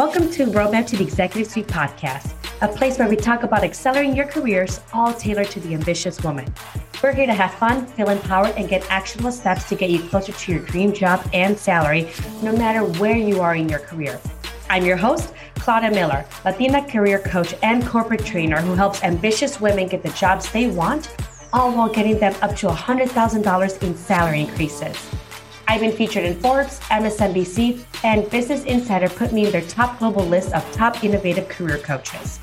Welcome to Roadmap to the Executive Suite podcast, a place where we talk about accelerating your careers, all tailored to the ambitious woman. We're here to have fun, feel empowered, and get actionable steps to get you closer to your dream job and salary, no matter where you are in your career. I'm your host, Claudia Miller, Latina career coach and corporate trainer who helps ambitious women get the jobs they want, all while getting them up to $100,000 in salary increases. I've been featured in Forbes, MSNBC, and Business Insider put me in their top global list of top innovative career coaches.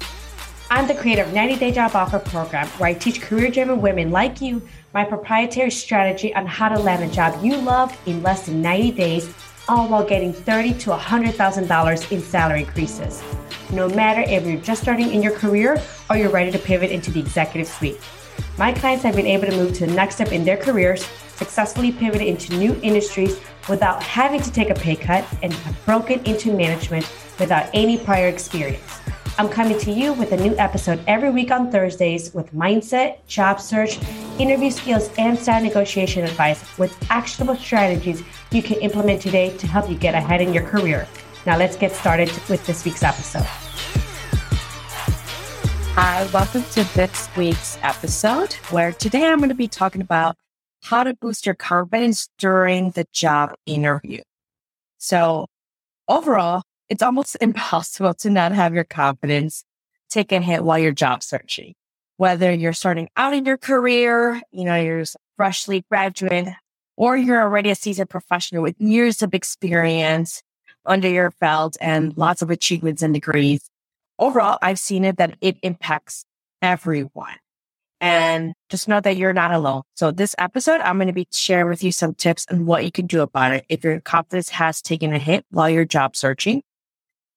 I'm the creator of 90 Day Job Offer Program, where I teach career driven women like you my proprietary strategy on how to land a job you love in less than 90 days, all while getting 30 to $100,000 in salary increases. No matter if you're just starting in your career or you're ready to pivot into the executive suite. My clients have been able to move to the next step in their careers successfully pivoted into new industries without having to take a pay cut and have broken into management without any prior experience. I'm coming to you with a new episode every week on Thursdays with mindset, job search, interview skills, and style negotiation advice with actionable strategies you can implement today to help you get ahead in your career. Now, let's get started with this week's episode. Hi, welcome to this week's episode where today I'm going to be talking about how to boost your confidence during the job interview. So overall, it's almost impossible to not have your confidence take a hit while you're job searching. Whether you're starting out in your career, you know, you're freshly graduate, or you're already a seasoned professional with years of experience under your belt and lots of achievements and degrees. Overall, I've seen it that it impacts everyone. And just know that you're not alone. So this episode, I'm going to be sharing with you some tips on what you can do about it if your confidence has taken a hit while you're job searching.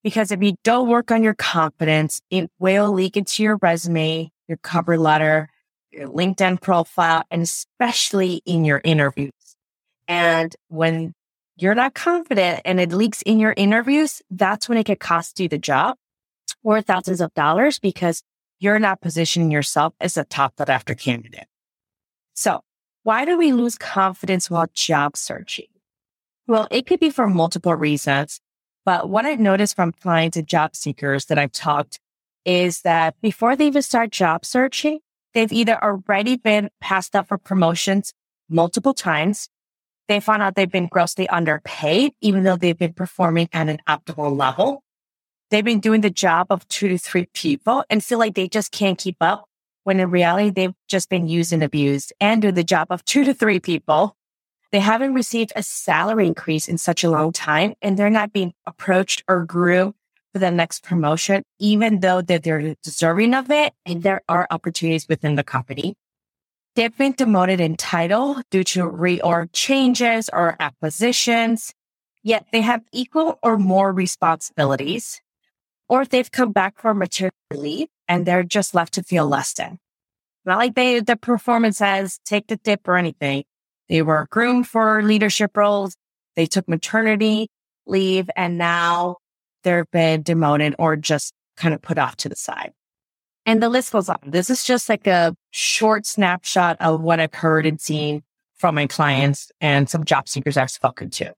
Because if you don't work on your confidence, it will leak into your resume, your cover letter, your LinkedIn profile, and especially in your interviews. And when you're not confident and it leaks in your interviews, that's when it could cost you the job or thousands of dollars because you're not positioning yourself as a top sought after candidate. So why do we lose confidence while job searching? Well, it could be for multiple reasons, but what I've noticed from clients and job seekers that I've talked is that before they even start job searching, they've either already been passed up for promotions multiple times. They found out they've been grossly underpaid, even though they've been performing at an optimal level they've been doing the job of two to three people and feel like they just can't keep up when in reality they've just been used and abused and do the job of two to three people. They haven't received a salary increase in such a long time and they're not being approached or groomed for the next promotion, even though that they're deserving of it and there are opportunities within the company. They've been demoted in title due to reorg changes or acquisitions, yet they have equal or more responsibilities or if they've come back from maternity leave and they're just left to feel less than. Not like they, the performance has take the dip or anything. They were groomed for leadership roles. They took maternity leave and now they've been demoted or just kind of put off to the side. And the list goes on. This is just like a short snapshot of what I've heard and seen from my clients and some job seekers I've spoken to.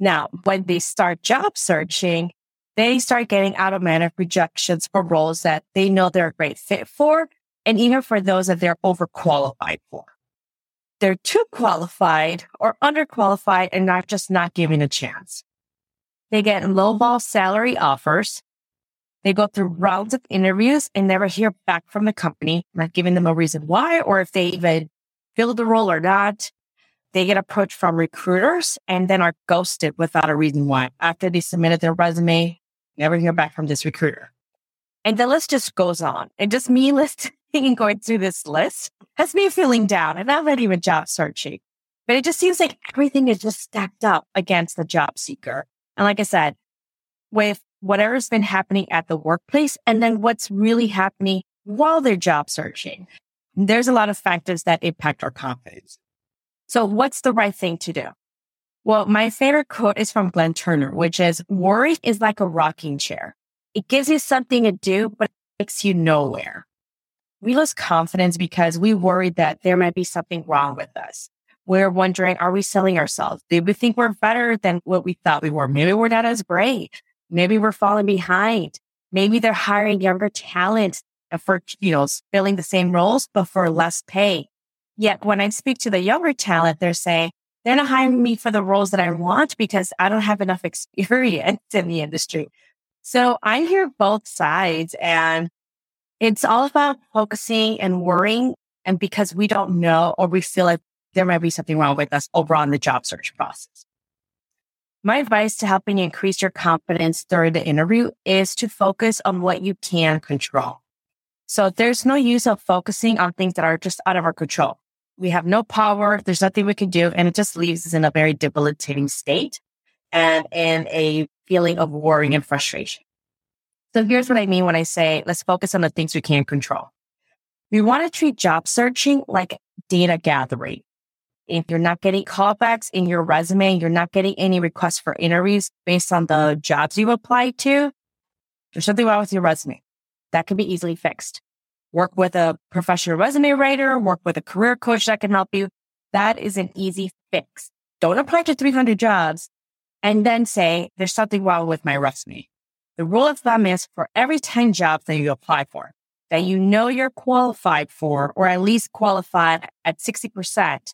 Now, when they start job searching, they start getting automatic rejections for roles that they know they're a great fit for, and even for those that they're overqualified for. They're too qualified or underqualified and not just not given a chance. They get lowball salary offers. They go through rounds of interviews and never hear back from the company, not giving them a reason why, or if they even fill the role or not. They get approached from recruiters and then are ghosted without a reason why. After they submitted their resume, never hear back from this recruiter. And the list just goes on. And just me listing and going through this list has me feeling down. And I'm not even job searching. But it just seems like everything is just stacked up against the job seeker. And like I said, with whatever's been happening at the workplace and then what's really happening while they're job searching, there's a lot of factors that impact our confidence. So what's the right thing to do? Well, my favorite quote is from Glenn Turner, which is worry is like a rocking chair. It gives you something to do, but it takes you nowhere. We lose confidence because we worry that there might be something wrong with us. We're wondering, are we selling ourselves? Do we think we're better than what we thought we were? Maybe we're not as great. Maybe we're falling behind. Maybe they're hiring younger talent for, you know, filling the same roles, but for less pay. Yet when I speak to the younger talent, they're saying they're not hiring me for the roles that I want because I don't have enough experience in the industry. So I hear both sides and it's all about focusing and worrying. And because we don't know or we feel like there might be something wrong with us over on the job search process. My advice to helping you increase your confidence during the interview is to focus on what you can control. So there's no use of focusing on things that are just out of our control. We have no power. There's nothing we can do. And it just leaves us in a very debilitating state and in a feeling of worry and frustration. So here's what I mean when I say, let's focus on the things we can control. We want to treat job searching like data gathering. If you're not getting callbacks in your resume, you're not getting any requests for interviews based on the jobs you applied to, there's something wrong with your resume. That can be easily fixed. Work with a professional resume writer, work with a career coach that can help you. That is an easy fix. Don't apply to 300 jobs and then say, there's something wrong with my resume. The rule of thumb is for every 10 jobs that you apply for, that you know you're qualified for, or at least qualified at 60%,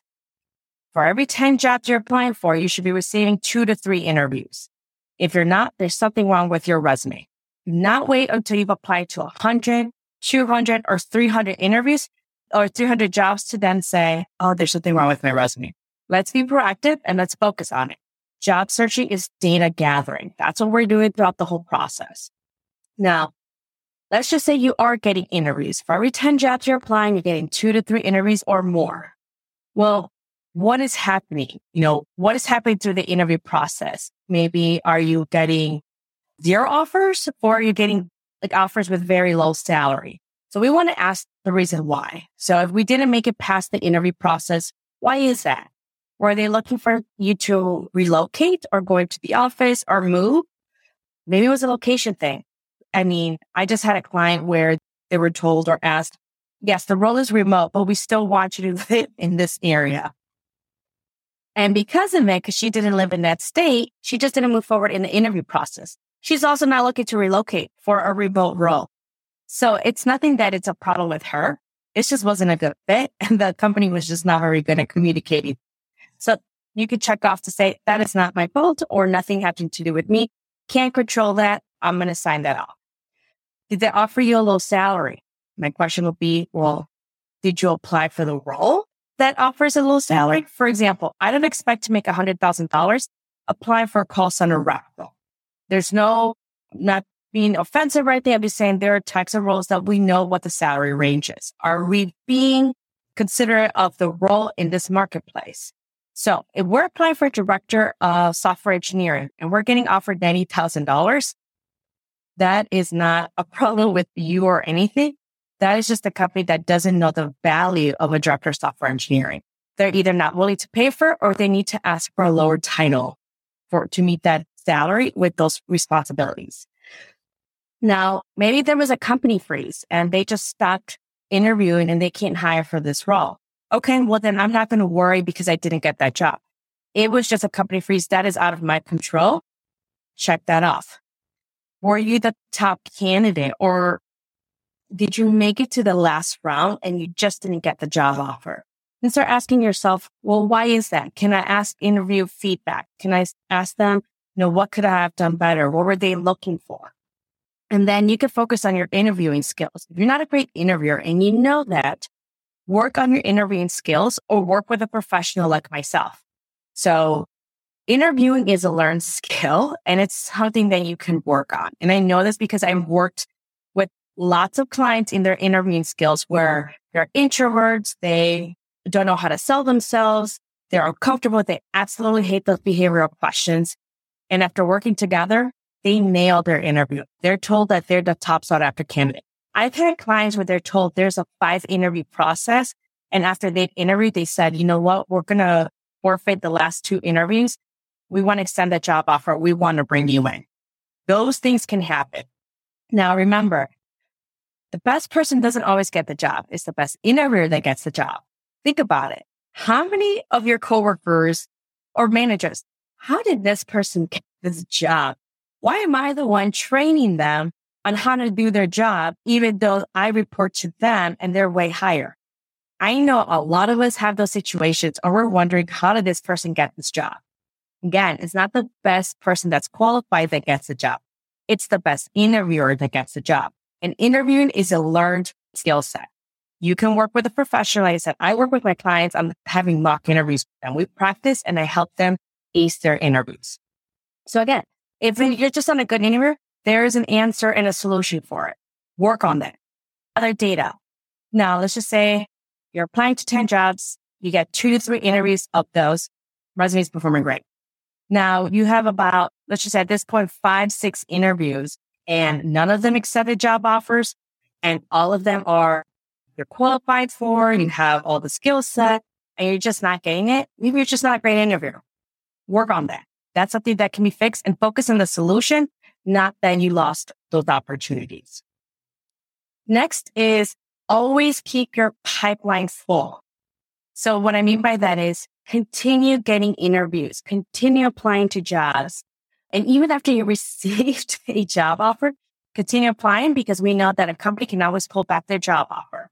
for every 10 jobs you're applying for, you should be receiving two to three interviews. If you're not, there's something wrong with your resume. not wait until you've applied to 100, 200, or 300 interviews or 300 jobs to then say, oh, there's something wrong with my resume. Let's be proactive and let's focus on it. Job searching is data gathering. That's what we're doing throughout the whole process. Now, let's just say you are getting interviews. For every 10 jobs you're applying, you're getting two to three interviews or more. Well, what is happening? You know, what is happening through the interview process? Maybe are you getting zero offers or are you getting like offers with very low salary? So we want to ask the reason why. So if we didn't make it past the interview process, why is that? Were they looking for you to relocate or go into the office or move? Maybe it was a location thing. I mean, I just had a client where they were told or asked, yes, the role is remote, but we still want you to live in this area. And because of it, because she didn't live in that state, she just didn't move forward in the interview process. She's also not looking to relocate for a remote role. So it's nothing that it's a problem with her. It just wasn't a good fit. And the company was just not very good at communicating. So you could check off to say that is not my fault or nothing having to do with me. Can't control that. I'm going to sign that off. Did they offer you a low salary? My question would be, well, did you apply for the role? that offers a low salary. For example, I don't expect to make $100,000 applying for a call center rep. There's no, not being offensive right there. I'm just saying there are types of roles that we know what the salary range is. Are we being considerate of the role in this marketplace? So if we're applying for a director of software engineering and we're getting offered $90,000, that is not a problem with you or anything. That is just a company that doesn't know the value of a director of software engineering. They're either not willing to pay for or they need to ask for a lower title for to meet that salary with those responsibilities. Now, maybe there was a company freeze and they just stopped interviewing and they can't hire for this role. Okay, well then I'm not going to worry because I didn't get that job. It was just a company freeze that is out of my control. Check that off. Were you the top candidate or did you make it to the last round and you just didn't get the job offer? And start asking yourself, well, why is that? Can I ask interview feedback? Can I ask them, you know, what could I have done better? What were they looking for? And then you can focus on your interviewing skills. If you're not a great interviewer and you know that, work on your interviewing skills or work with a professional like myself. So interviewing is a learned skill and it's something that you can work on. And I know this because I've worked with lots of clients in their interviewing skills where they're introverts, they don't know how to sell themselves, they're uncomfortable, they absolutely hate those behavioral questions. And after working together, they nail their interview. They're told that they're the top sought after candidate. I've had clients where they're told there's a five interview process. And after they've interviewed, they said, you know what? We're going to forfeit the last two interviews. We want to extend the job offer. We want to bring you in. Those things can happen. Now, remember, the best person doesn't always get the job. It's the best interviewer that gets the job. Think about it. How many of your coworkers or managers, how did this person get this job? why am I the one training them on how to do their job, even though I report to them and they're way higher? I know a lot of us have those situations or we're wondering, how did this person get this job? Again, it's not the best person that's qualified that gets the job. It's the best interviewer that gets the job. And interviewing is a learned skill set. You can work with a professional. Like I said, I work with my clients. I'm having mock interviews and we practice and I help them ace their interviews. So again, if you're just on a good interview, there is an answer and a solution for it. Work on that. Other data. Now, let's just say you're applying to 10 jobs. You get two to three interviews of those. Resume is performing great. Now you have about, let's just say at this point, five, six interviews and none of them accepted job offers. And all of them are you're qualified for, you have all the skill set and you're just not getting it. Maybe you're just not a great interviewer. Work on that. That's something that can be fixed and focus on the solution, not that you lost those opportunities. Next is always keep your pipeline full. So what I mean by that is continue getting interviews, continue applying to jobs. And even after you received a job offer, continue applying because we know that a company can always pull back their job offer.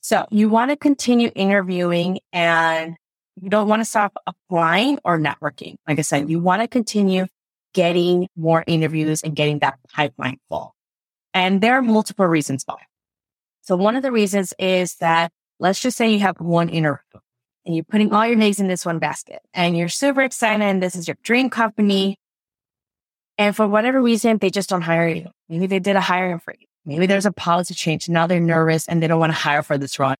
So you want to continue interviewing and you don't want to stop applying or networking. Like I said, you want to continue getting more interviews and getting that pipeline full. And there are multiple reasons why. So one of the reasons is that let's just say you have one interview and you're putting all your eggs in this one basket and you're super excited and this is your dream company. And for whatever reason, they just don't hire you. Maybe they did a hiring for you. Maybe there's a policy change. Now they're nervous and they don't want to hire for this role.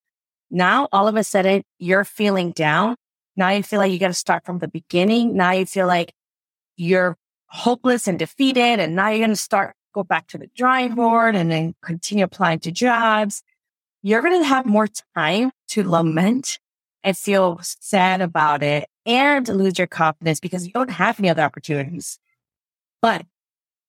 Now all of a sudden you're feeling down. Now you feel like you got to start from the beginning. Now you feel like you're hopeless and defeated. And now you're going to start, go back to the drawing board and then continue applying to jobs. You're going to have more time to lament and feel sad about it and lose your confidence because you don't have any other opportunities. But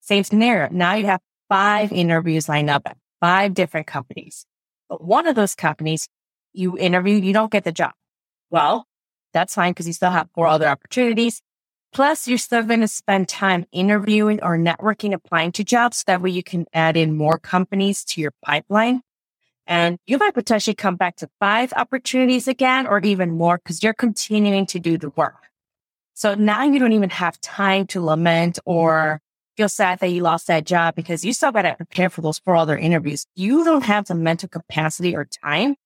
same scenario. Now you have five interviews lined up at five different companies. But one of those companies you interview, you don't get the job. Well, that's fine because you still have four other opportunities. Plus, you're still going to spend time interviewing or networking, applying to jobs. That way you can add in more companies to your pipeline. And you might potentially come back to five opportunities again or even more because you're continuing to do the work. So now you don't even have time to lament or feel sad that you lost that job because you still got to prepare for those four other interviews. You don't have the mental capacity or time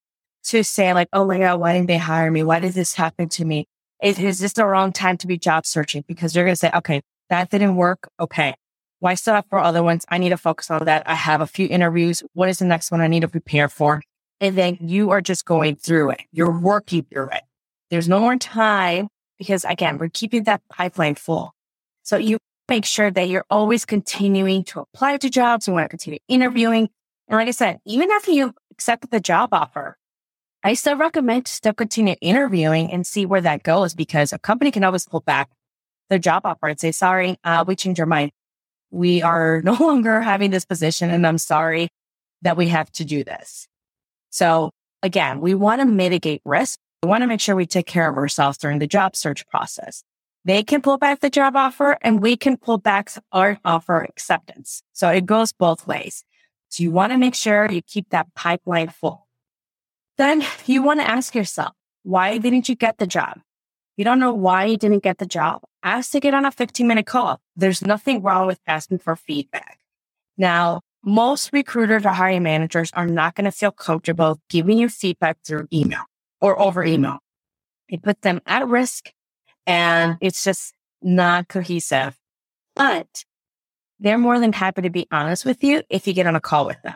to say like, Oh my God, why didn't they hire me? Why did this happen to me? Is, is this the wrong time to be job searching? Because you're going to say, okay, that didn't work. Okay. Why still have four other ones? I need to focus on that. I have a few interviews. What is the next one I need to prepare for? And then you are just going through it. You're working through it. There's no more time because again, we're keeping that pipeline full. So you make sure that you're always continuing to apply to jobs. You want to continue interviewing. And like I said, even after you accepted the job offer, I still recommend to continue interviewing and see where that goes because a company can always pull back their job offer and say, sorry, uh, we changed our mind we are no longer having this position and I'm sorry that we have to do this. So again, we want to mitigate risk. We want to make sure we take care of ourselves during the job search process. They can pull back the job offer and we can pull back our offer acceptance. So it goes both ways. So you want to make sure you keep that pipeline full. Then you want to ask yourself, why didn't you get the job? You don't know why you didn't get the job ask to get on a 15 minute call. There's nothing wrong with asking for feedback. Now, most recruiters or hiring managers are not going to feel comfortable giving you feedback through email or over email. It puts them at risk and it's just not cohesive. But they're more than happy to be honest with you if you get on a call with them.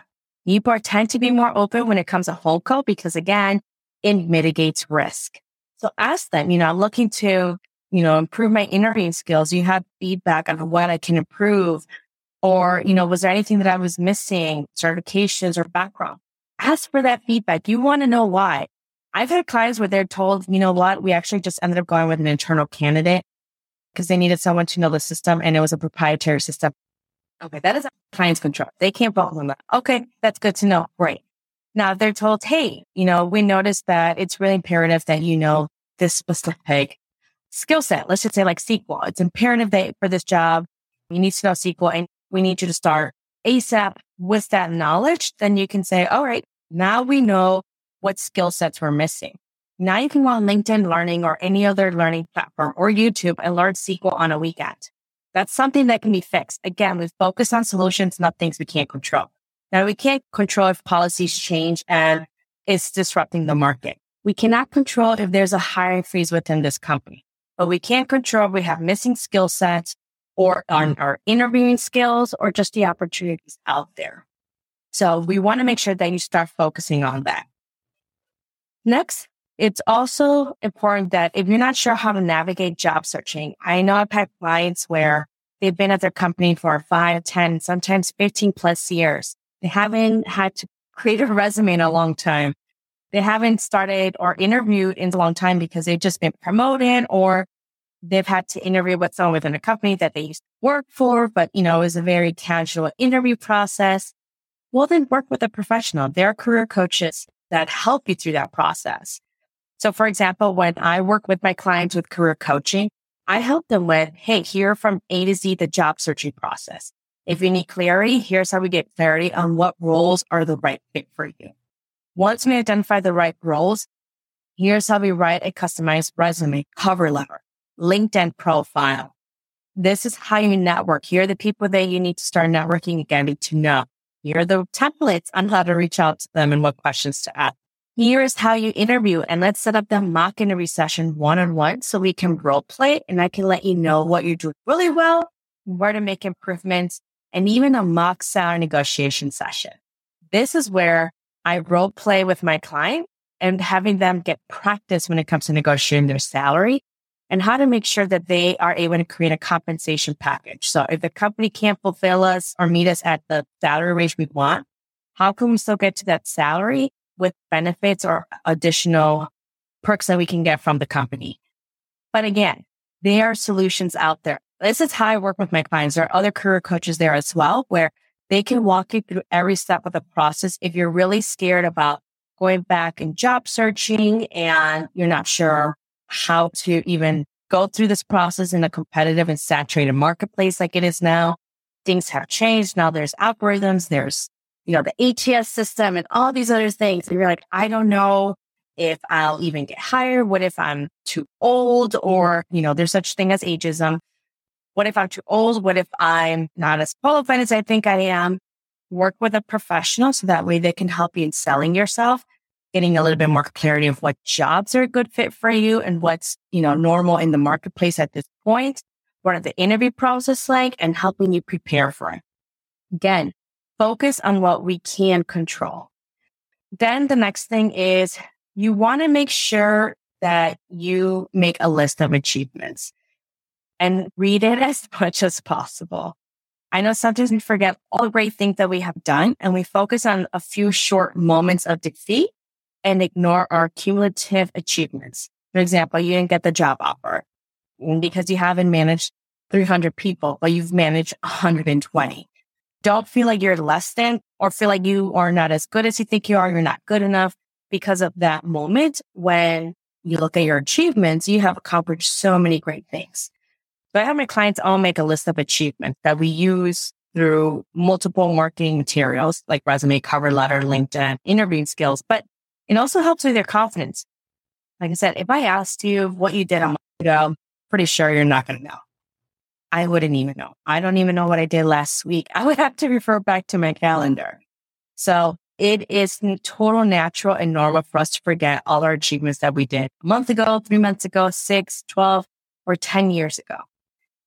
You tend to be mm-hmm. more open when it comes to call because again, it mitigates risk. So ask them, you know, I'm looking to you know, improve my interviewing skills? You have feedback on what I can improve? Or, you know, was there anything that I was missing, certifications or background? Ask for that feedback. You want to know why. I've had clients where they're told, you know what, we actually just ended up going with an internal candidate because they needed someone to know the system and it was a proprietary system. Okay, that is client's control. They can't vote on that. Okay, that's good to know. Great. Now they're told, hey, you know, we noticed that it's really imperative that you know this specific skill set. Let's just say like SQL. It's imperative that for this job, you need to know SQL and we need you to start ASAP with that knowledge, then you can say, all right, now we know what skill sets we're missing. Now you can go on LinkedIn Learning or any other learning platform or YouTube and learn SQL on a weekend. That's something that can be fixed. Again, we focus on solutions, not things we can't control. Now we can't control if policies change and it's disrupting the market. We cannot control if there's a hiring freeze within this company, but we can't control if we have missing skill sets or on our interviewing skills or just the opportunities out there. So we want to make sure that you start focusing on that. Next, it's also important that if you're not sure how to navigate job searching, I know I've had clients where they've been at their company for five, 10, sometimes 15 plus years. They haven't had to create a resume in a long time. They haven't started or interviewed in a long time because they've just been promoted or they've had to interview with someone within a company that they used to work for, but you know, was a very casual interview process. Well, then work with a professional. There are career coaches that help you through that process. So for example, when I work with my clients with career coaching, I help them with, Hey, here from A to Z, the job searching process. If you need clarity, here's how we get clarity on what roles are the right fit for you. Once we identify the right roles, here's how we write a customized resume, cover letter, LinkedIn profile. This is how you network. Here are the people that you need to start networking getting to know. Here are the templates on how to reach out to them and what questions to ask. Here is how you interview and let's set up the mock interview session one on one so we can role play and I can let you know what you're doing really well, where to make improvements, and even a mock salary negotiation session. This is where I role play with my client and having them get practice when it comes to negotiating their salary and how to make sure that they are able to create a compensation package. So if the company can't fulfill us or meet us at the salary range we want, how can we still get to that salary with benefits or additional perks that we can get from the company. But again, there are solutions out there. This is how I work with my clients. There are other career coaches there as well, where they can walk you through every step of the process. If you're really scared about going back and job searching and you're not sure how to even go through this process in a competitive and saturated marketplace like it is now, things have changed. Now there's algorithms, there's you know, the ATS system and all these other things. And you're like, I don't know if I'll even get hired. What if I'm too old or, you know, there's such thing as ageism. What if I'm too old? What if I'm not as qualified as I think I am? Work with a professional so that way they can help you in selling yourself, getting a little bit more clarity of what jobs are a good fit for you and what's, you know, normal in the marketplace at this point. What are the interview process like and helping you prepare for it. Again, focus on what we can control. Then the next thing is you want to make sure that you make a list of achievements and read it as much as possible. I know sometimes we forget all the great things that we have done and we focus on a few short moments of defeat and ignore our cumulative achievements. For example, you didn't get the job offer because you haven't managed 300 people, but you've managed 120 don't feel like you're less than or feel like you are not as good as you think you are. You're not good enough because of that moment when you look at your achievements, you have accomplished so many great things. So I have my clients all make a list of achievements that we use through multiple marketing materials like resume, cover letter, LinkedIn, interviewing skills, but it also helps with their confidence. Like I said, if I asked you what you did a month ago, pretty sure you're not going to know. I wouldn't even know. I don't even know what I did last week. I would have to refer back to my calendar. So it is total natural and normal for us to forget all our achievements that we did a month ago, three months ago, six, 12, or 10 years ago.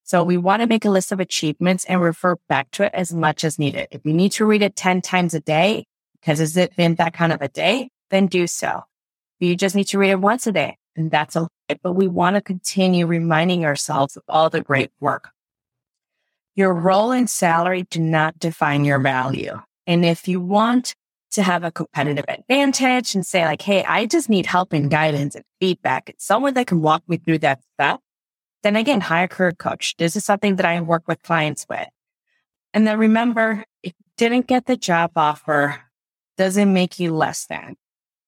So we want to make a list of achievements and refer back to it as much as needed. If you need to read it 10 times a day, because has it been that kind of a day, then do so. If you just need to read it once a day, and that's but we want to continue reminding ourselves of all the great work. Your role and salary do not define your value. And if you want to have a competitive advantage and say like, Hey, I just need help and guidance and feedback and someone that can walk me through that stuff, then again, hire a career coach. This is something that I work with clients with. And then remember, if you didn't get the job offer, doesn't make you less than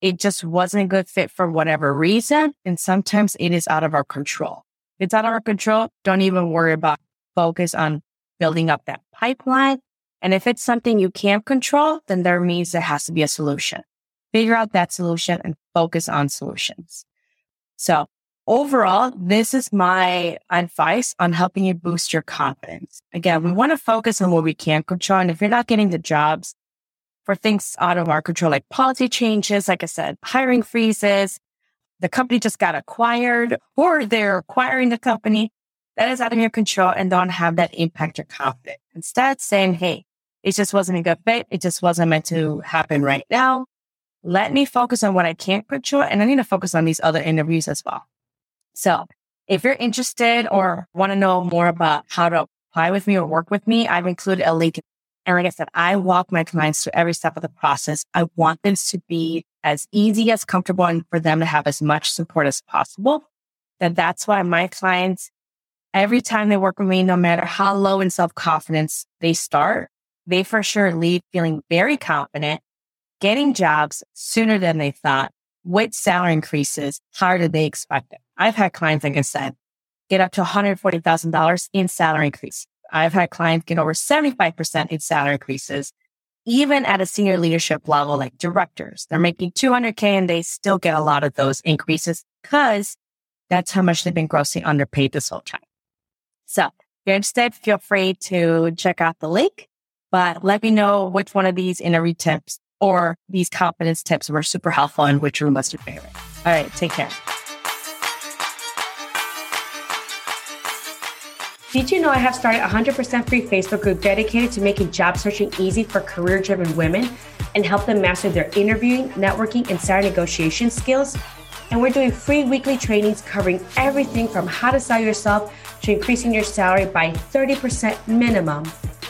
it just wasn't a good fit for whatever reason. And sometimes it is out of our control. If it's out of our control. Don't even worry about focus on building up that pipeline. And if it's something you can't control, then there means there has to be a solution. Figure out that solution and focus on solutions. So overall, this is my advice on helping you boost your confidence. Again, we want to focus on what we can control. And if you're not getting the jobs for things out of our control, like policy changes, like I said, hiring freezes, the company just got acquired or they're acquiring the company, that is out of your control and don't have that impact your confidence. Instead, saying, Hey, it just wasn't a good fit. It just wasn't meant to happen right now. Let me focus on what I can't control and I need to focus on these other interviews as well. So if you're interested or want to know more about how to apply with me or work with me, I've included a link. And like I said, I walk my clients through every step of the process. I want this to be as easy as comfortable and for them to have as much support as possible. That that's why my clients, every time they work with me, no matter how low in self confidence they start, they for sure leave feeling very confident, getting jobs sooner than they thought, with salary increases harder than they expected. I've had clients, like I said, get up to $140,000 in salary increase. I've had clients get over 75% in salary increases, even at a senior leadership level, like directors. They're making 200K and they still get a lot of those increases because that's how much they've been grossly underpaid this whole time. So if you're interested, feel free to check out the link, but let me know which one of these interview tips or these confidence tips were super helpful and which room was your favorite. All right, take care. Did you know I have started a 100% free Facebook group dedicated to making job searching easy for career driven women and help them master their interviewing, networking, and salary negotiation skills? And we're doing free weekly trainings covering everything from how to sell yourself to increasing your salary by 30% minimum.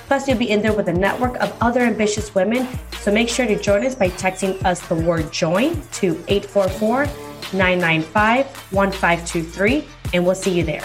Plus, you'll be in there with a network of other ambitious women. So make sure to join us by texting us the word join to 844 995 1523, and we'll see you there.